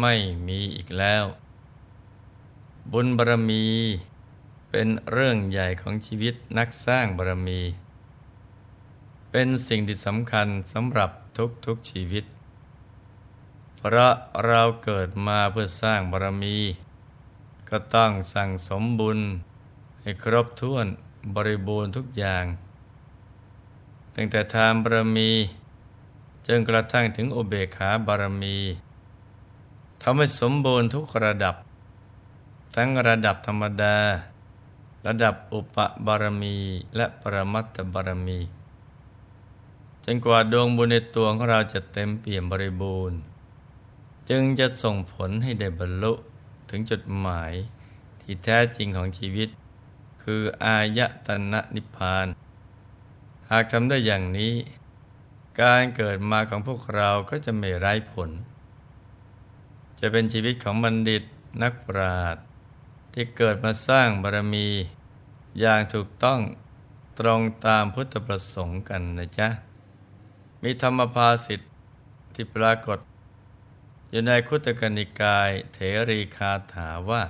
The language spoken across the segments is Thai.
ไม่มีอีกแล้ว บุญบารมี เป็นเรื่องใหญ่ของชีวิตนักสร้างบารมี เป็นสิ่งที่สำคัญสำหรับทุกๆชีวิต เพราะเราเกิดมาเพื่อสร้างบารมี ก็ต้องสั่งสมบุญ ให้ครบถ้วนบริบูรณ์ทุกอย่าง ตั้งแต่ทานบารมีจนกระทั่งถึงอุเบกขาบารมี ทำให้สมบูรณ์ทุกระดับ ทั้งระดับธรรมดา ระดับอุปบารมีและปรมัตถบารมีจนกว่าดวงบุญในตัวของเราจะเต็มเปี่ยมบริบูรณ์ จึงจะส่งผลให้ได้บรรลุถึงจุดหมายที่แท้จริงของชีวิต คืออายตนะนิพพาน หากทำได้อย่างนี้ การเกิดมาของพวกเราก็จะไม่ไร้ผล จะเป็นชีวิตของบัณฑิตนักปราชญ์ที่เกิดมาสร้างบารมี อย่างถูกต้องตรงตามพุทธประสงค์กันนะจ๊ะ มีธรรมภาสิทธิ์ที่ปรากฏ อยู่ในคุตกนิกายเถรีคาถาว่า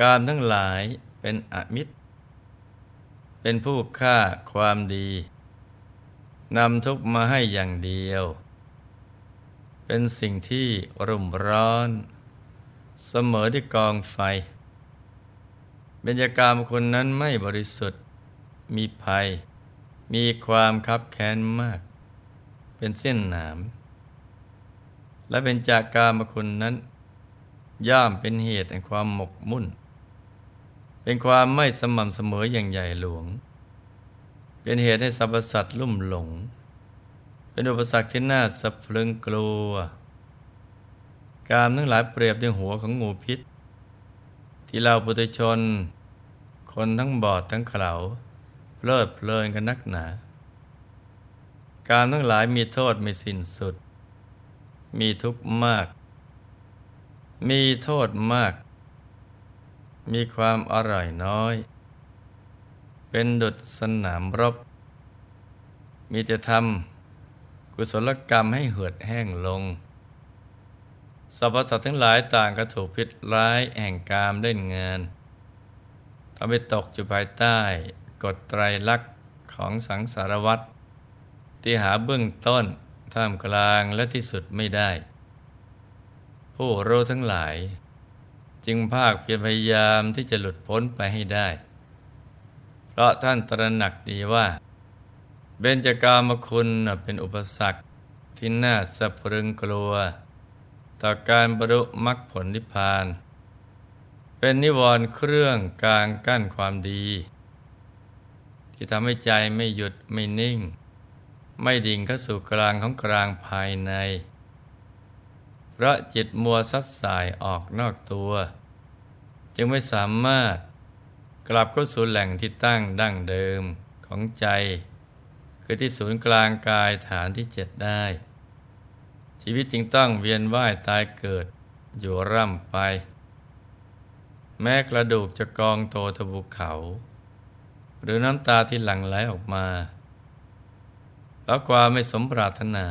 การทั้งหลายเป็นอมิตร เป็นผู้ฆ่าความดีนำทุกมาให้อย่างเดียว เป็นสิ่งที่รุ่มร้อน เสมอที่กองไฟเบญจากามคนนั้นไม่บริสุทธิ์ มีภัย มีความคับแค้นมาก เป็นเส้นหนาม และเป็นจากกามคุณนั้น ย่อมเป็นเหตุแห่งความหมกมุ่น เป็นความไม่สม่ำเสมออย่างใหญ่หลวง เป็นเหตุให้สรรพสัตว์ลุ่มหลง เป็นอุปสรรคที่น่าสะพรึงกลัว กามทั้งหลายเปรียบด้วยหัวของงูพิษ ที่เราปุถุชน คนทั้งบอดทั้งเขลาเลิดเพลินกันนักหนา การทั้งหลายมีโทษไม่สิ้นสุด มีทุกข์มาก มีโทษมาก มีความอร่อยน้อย เป็นดุจสนามรบ มีแต่ทำ กุศลกรรมให้เหือดแห้งลงสรรพสัตว์ทั้งหลายต่างก็ถูกพิษร้ายแห่งกามเล่นงานทำให้ตกอยู่ภายใต้กฎไตรลักษณ์ของสังสารวัตรที่หาเบื้องต้นท่ามกลางและที่สุดไม่ได้ ผู้รู้ทั้งหลาย จึงภาคเพียรพยายามที่จะหลุดพ้นไปให้ได้ เพราะท่านตระหนักดีว่า เบญจากามคุณเป็นอุปสรรคที่น่าสะพรึงกลัว ต่อการบรรลุมรรคผลนิพพาน เป็นนิวรณ์เครื่องกลางกั้นความดี ที่ทำให้ใจไม่หยุดไม่นิ่ง ไม่ดิ่งเข้าสู่กลางของกลางภายใน เพราะจิตมัวซัดสายออกนอกตัว จึงไม่สามารถกลับเข้าสู่แหล่งที่ตั้งดั้งเดิมของใจ คือที่ศูนย์กลางกายฐานที่เจ็ดได้ ชีวิตจึงต้องเวียนว่ายตายเกิดอยู่ร่ำไป แม้กระดูกจะกองโตทะบุเขา หรือน้ำตาที่หลั่งไหลออกมา แล้วความไม่สมปรารถนา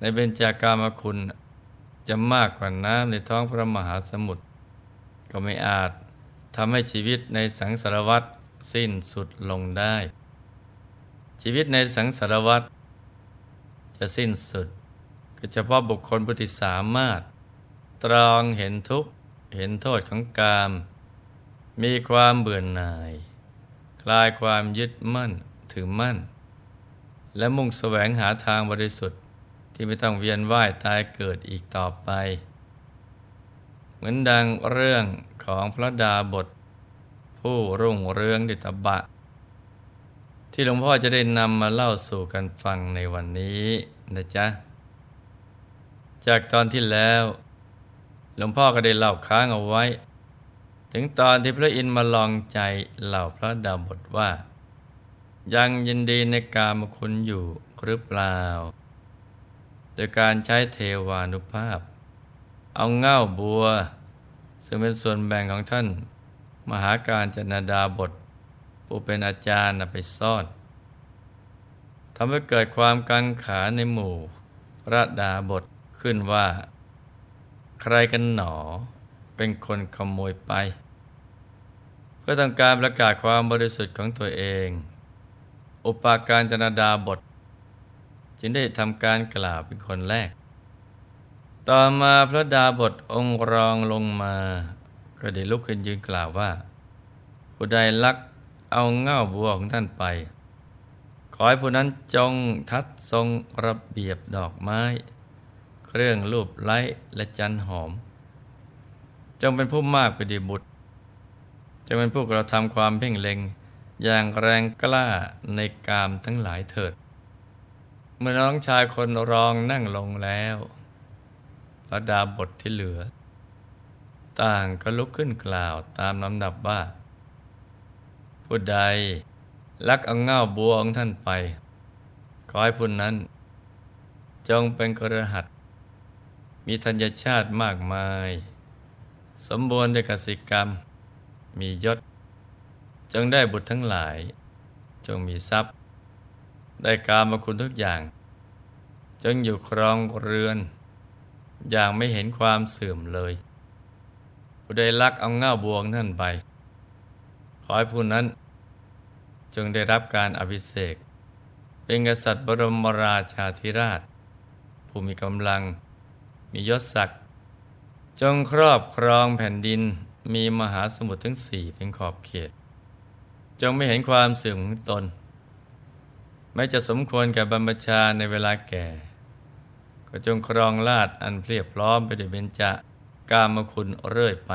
ในเบญจากามคุณจะมากกว่าน้ำในท้องพระมหาสมุทรก็ไม่อาจทำให้ชีวิตในสังสารวัตรสิ้นสุดลงได้ ชีวิตในสังสารวัฏจะสิ้นสุดก็เฉพาะบุคคลผู้ที่สามารถ ตรองเห็นทุกข์เห็นโทษของกาม มีความเบื่อหน่าย คลายความยึดมั่นถือมั่น และมุ่งแสวงหาทางบริสุทธิ์ที่ไม่ต้องเวียนว่ายตายเกิดอีกต่อไป เหมือนดังเรื่องของพระดาบท ผู้รุ่งเรืองดิตบะ ที่หลวงพ่อจะได้นำมาเล่าสู่กันฟังในวันนี้นะจ๊ะ จากตอนที่แล้ว หลวงพ่อก็ได้เล่าค้างเอาไว้ ถึงตอนที่พระอินทร์มาลองใจเหล่าพระดาบทว่า ยังยินดีในกามคุณอยู่หรือเปล่า โดยการใช้เทวานุภาพ เอาเง่าบัว ซึ่งเป็นส่วนแบ่งของท่าน มหาการจนาดาบท ผู้เป็นอาจารย์ไปซ่อนทำให้เกิดความกังขาในหมู่พระดาบทขึ้นว่า ใครกันหนอเป็นคนขโมยไป เพื่อต้องการประกาศความบริสุทธิ์ของตัวเอง อุปาการจนาดาบท จึงได้ทำการกล่าวเป็นคนแรก ต่อมาพระดาบทองค์รองลงมา ก็ได้ลุกขึ้นยืนกล่าวว่า ผู้ใดลัก เอาเง่าบัวของท่านไป ขอให้ผู้นั้นจงทัดทรงระเบียบดอกไม้ เครื่องรูปไล้และจันหอม จงเป็นผู้มากไปดีบุตรจะเป็นผู้กระทำความเพ่งเล็ง อย่างแรงกล้าในกามทั้งหลายเถิด เมื่อน้องชายคนรองนั่งลงแล้วระดาบทที่เหลือ ต่างก็ลุกขึ้นกล่าวตามลำดับว่า ผู้ใดลักเอาเง่าบัวของท่านไป ขอให้ผู้นั้น จงเป็นกระหัตมีธัญชาติมากมาย สมบูรณ์ด้วยกสิกรรม มียศ จงได้บุตรทั้งหลาย จงมีทรัพย์ ได้กามาคุณทุกอย่าง จงอยู่ครองเรือน อย่างไม่เห็นความเสื่อมเลย ผู้ใดลักเอาเง่าบวงท่านไป ขอให้ผู้นั้น จึงได้รับการอภิเษกเป็นกษัตริย์บรมราชาธิราช ผู้มีกำลัง มียศศักดิ์จงครอบครองแผ่นดินมีมหาสมุทรทั้งสี่เป็นขอบเขต จงไม่เห็นความเสื่อมของตนไม่จะสมควรแก่บรรพชาในเวลาแก่ ก็จงครองลาดอันเพียบพร้อมไปด้วยเบญจากามคุณเรื่อยไป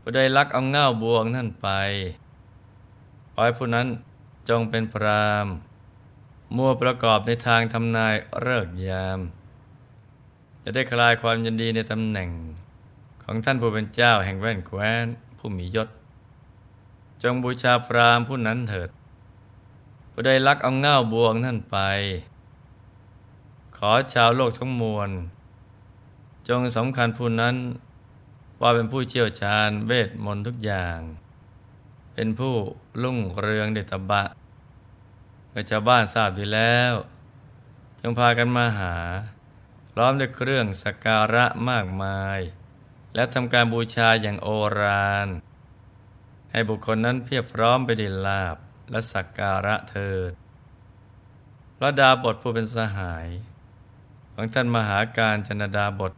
ผู้ใดลักเอาเง่าบวงนั่นไป ขอให้ผู้นั้นจงเป็นพรามมัวประกอบในทางทำนายเลิกยาม จะได้คลายความยินดีในตำแหน่ง ของท่านผู้เป็นเจ้าแห่งแว่นแคว้นผู้มียศ จงบูชาพรามผู้นั้นเถิด ผู้ใดลักเอาเง่าบวงท่านไป ขอชาวโลกทั้งมวล จงสำคัญผู้นั้นว่าเป็นผู้เชี่ยวชาญเวทมนต์ทุกอย่าง เป็นผู้ลุ่งเรืองเดตบะเมื่อชาวบ้านทราบดีแล้ว จงพากันมาหา พร้อมด้วยเครื่องสักการะมากมาย และทำการบูชาอย่างโอรานให้บุคคลนั้นเพียบพร้อมไปดิลาบและสักการะเถิดพระดาบทผู้เป็นสหายของท่านมหาการจนดาบท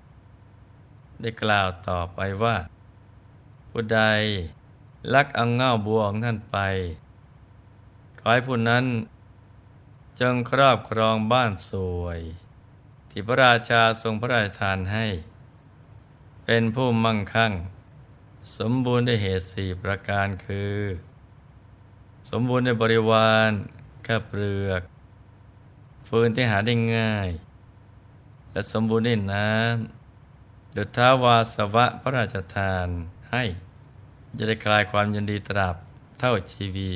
ได้กล่าวต่อไปว่าผู้ใด ลักเอาเง่าบัวของท่านไป ขอให้ผู้นั้น จงครอบครองบ้านสวย ที่พระราชาทรงพระราชทานให้ เป็นผู้มั่งคั่ง สมบูรณ์ด้วยเหตุสี่ประการคือ สมบูรณ์ด้วยบริวารข้าเปลือก ฟืนที่หาได้ง่าย และสมบูรณ์ด้วยน้ำดุจท้าวาสวะพระราชทานให้ จะได้คลายความยินดีตราบเท่าชีวี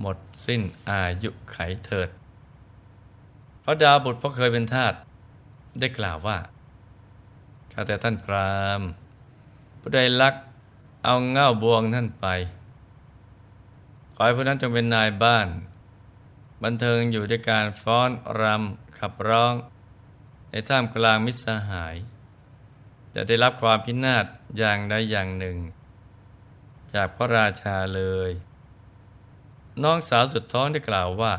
หมดสิ้นอายุไขเถิด พระดาบุตรเพราะเคยเป็นทาสได้กล่าวว่าข้าแต่ท่านพรามผู้ใดลักเอาเง่าบวงท่านไป ขอให้ผู้นั้นจงเป็นนายบ้าน บันเทิงอยู่ด้วยการฟ้อนรำขับร้อง ในท่ามกลางมิตรสหาย จะได้รับความพินาศอย่างใดอย่างหนึ่ง จากพระราชาเลย น้องสาวสุดท้องได้กล่าวว่า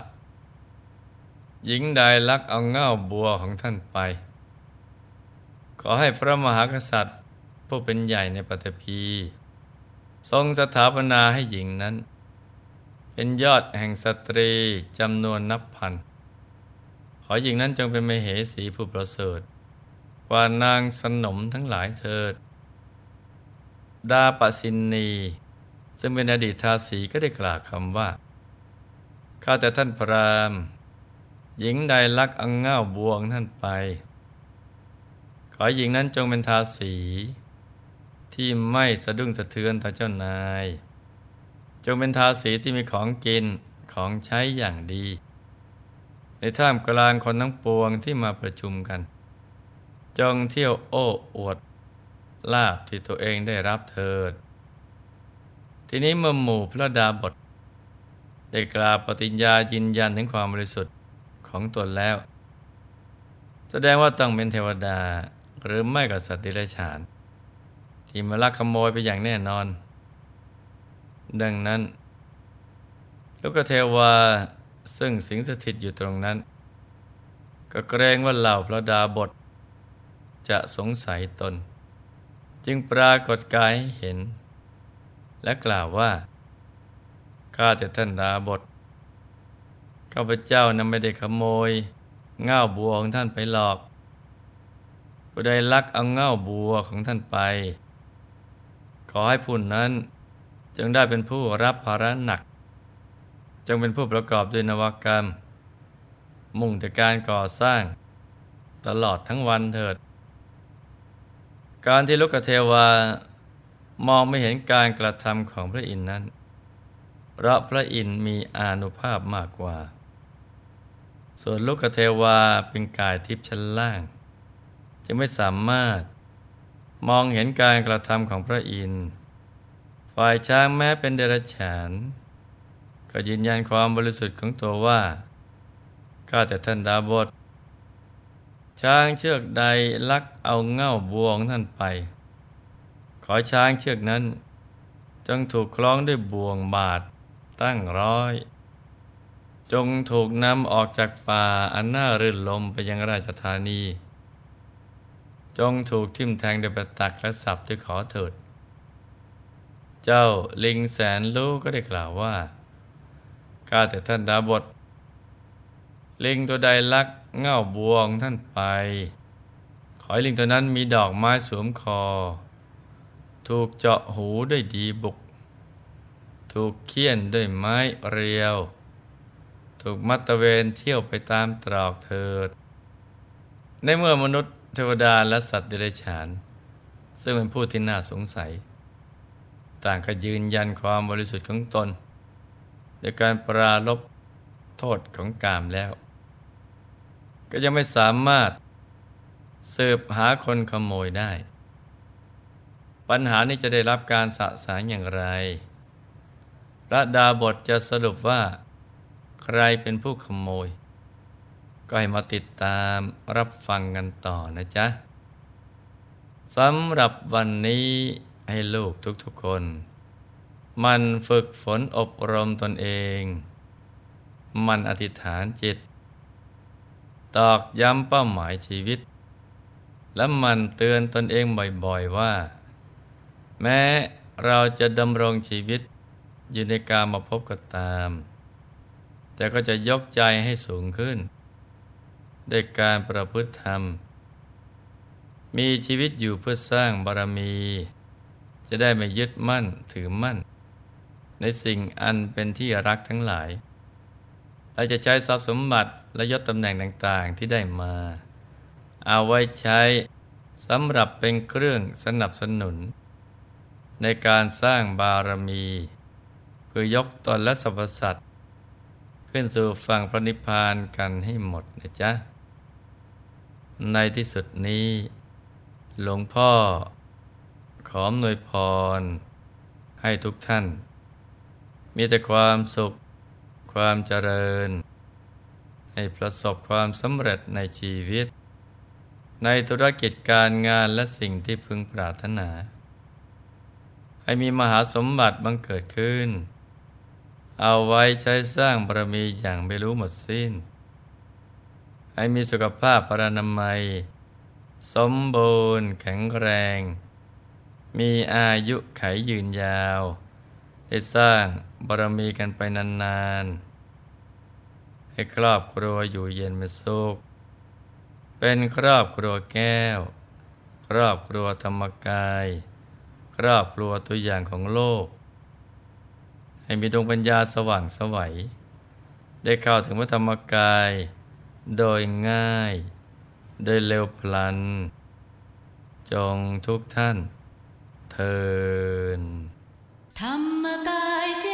หญิงใดลักเอาเง่าบัวของท่านไป ขอให้พระมหากษัตริย์ผู้เป็นใหญ่ในปฐพี ทรงสถาปนาให้หญิงนั้น เป็นยอดแห่งสตรีจำนวนนับพัน ขอหญิงนั้นจงเป็นมเหสีผู้ประเสริฐกว่านางสนมทั้งหลายเถิด ดาปสินนี ซึ่งเป็นอดีตทาสีก็ได้กล่าวคำว่า ข้าแต่ท่านพรามหญิงใดลักอังเง่าบวงท่านไป ขอหญิงนั้นจงเป็นทาสี ที่ไม่สะดุ้งสะเทือนต่อเจ้านาย จงเป็นทาสีที่มีของกินของใช้อย่างดี ในท่ามกลางคนทั้งปวงที่มาประชุมกัน จงเที่ยวโอ้อวดลาบที่ตัวเองได้รับเถิด ทีนี้เมื่อหมู่พระดาบท ได้กล่าวปฏิญญายืนยันถึงความบริสุทธิ์ของตนแล้ว แสดงว่าต้องเป็นเทวดาหรือไม่ก็สัตว์ดิเรกชันที่มาลักขโมยไปอย่างแน่นอน ดังนั้น ลูกเทวาซึ่งสิงสถิตอยู่ตรงนั้น ก็เกรงว่าเหล่าพระดาบท จะสงสัยตน จึงปรากฏกายเห็น และกล่าวว่า ข้าแต่ท่านดาบทข้าพเจ้านั้นไม่ได้ขโมย เง่าบัวของท่านไปหลอกผู้ใดลักเอาเง่าบัวของท่านไป ขอให้ผู้นั้น จึงได้เป็นผู้รับภาระหนัก จงเป็นผู้ประกอบด้วยนวกรรม มุ่งแต่การก่อสร้าง ตลอดทั้งวันเถิด การที่ลุกเทวา มองไม่เห็นการกระทำของพระอินทร์นั้น เพราะพระอินทร์มีอานุภาพมากกว่า ส่วนลูกเทวาเป็นกายทิพย์ชั้นล่างจึงไม่สามารถมองเห็นการกระทำของพระอินทร์ฝ่ายช้างแม้เป็นเดรัจฉาน ก็ยืนยันความบริสุทธิ์ของตัวว่าข้าแต่ท่านดาบทช้างเชือกใดลักเอาเง่าบวงท่านไป ขอช้างเชือกนั้น จงถูกคล้องด้วยบ่วงบาทตั้งร้อย จงถูกนำออกจากป่าอันน่ารื่นลมไปยังราชธานี จงถูกทิ่มแทงด้วยประตักและสับด้วยขอเถิด เจ้าลิงแสนรู้ก็ได้กล่าวว่าข้าแต่ท่านดาบทลิงตัวใดลักเง่าบวงท่านไป ขอให้ลิงตัวนั้นมีดอกไม้สวมคอ ถูกเจาะหูด้วยดีบุก ถูกเคี่ยนด้วยไม้เรียว ถูกมัตเวนเที่ยวไปตามตรอกเถิด ในเมื่อมนุษย์เทวดาและสัตว์เดรัจฉาน ซึ่งเป็นผู้ที่น่าสงสัย ต่างก็ยืนยันความบริสุทธิ์ของตนโดยการปราลบโทษของกามแล้ว ก็ยังไม่สามารถสืบหาคนขโมยได้ ปัญหานี้จะได้รับการสะสางอย่างไร พระดาบทจะสรุปว่า ใครเป็นผู้ขโมย ก็ให้มาติดตามรับฟังกันต่อนะจ๊ะสำหรับวันนี้ให้ลูกทุกๆคน มันฝึกฝนอบรมตนเอง มันอธิษฐานจิต ตอกย้ำเป้าหมายชีวิต และมันเตือนตนเองบ่อยๆว่า แม้เราจะดำรงชีวิตอยู่ในการมาพบก็ตาม แต่ก็จะยกใจให้สูงขึ้นด้วยการประพฤติธรรม มีชีวิตอยู่เพื่อสร้างบารมี จะได้ไม่ยึดมั่นถือมั่น ในสิ่งอันเป็นที่รักทั้งหลายเราจะใช้ทรัพย์สมบัติและยศตำแหน่งต่างๆที่ได้มา เอาไว้ใช้สำหรับเป็นเครื่องสนับสนุน ในการสร้างบารมี คือยกตนและสรรพสัตว์ขึ้นสู่ฝั่งพระนิพพานกันให้หมดนะจ๊ะ ในที่สุดนี้ หลวงพ่อ ขออำนวยพร ให้ทุกท่าน มีแต่ความสุข ความเจริญ ให้ประสบความสำเร็จในชีวิต ในธุรกิจการงานและสิ่งที่พึงปรารถนา ให้มีมหาสมบัติบังเกิดขึ้น เอาไว้ใช้สร้างบารมีอย่างไม่รู้หมดสิ้น ให้มีสุขภาพปรานามัย สมบูรณ์แข็งแรง มีอายุไขยืนยาว ได้สร้างบารมีกันไปนานๆ ให้ครอบครัวอยู่เย็นเป็นสุข เป็นครอบครัวแก้ว ครอบครัวธรรมกาย ครอบครัวตัวอย่างของโลก ให้มีดวงปัญญาสว่างสวัย ได้เข้าถึงพระธรรมกาย โดยง่าย โดยเร็วพลัน จงทุกท่านเทินธรรมกายเจ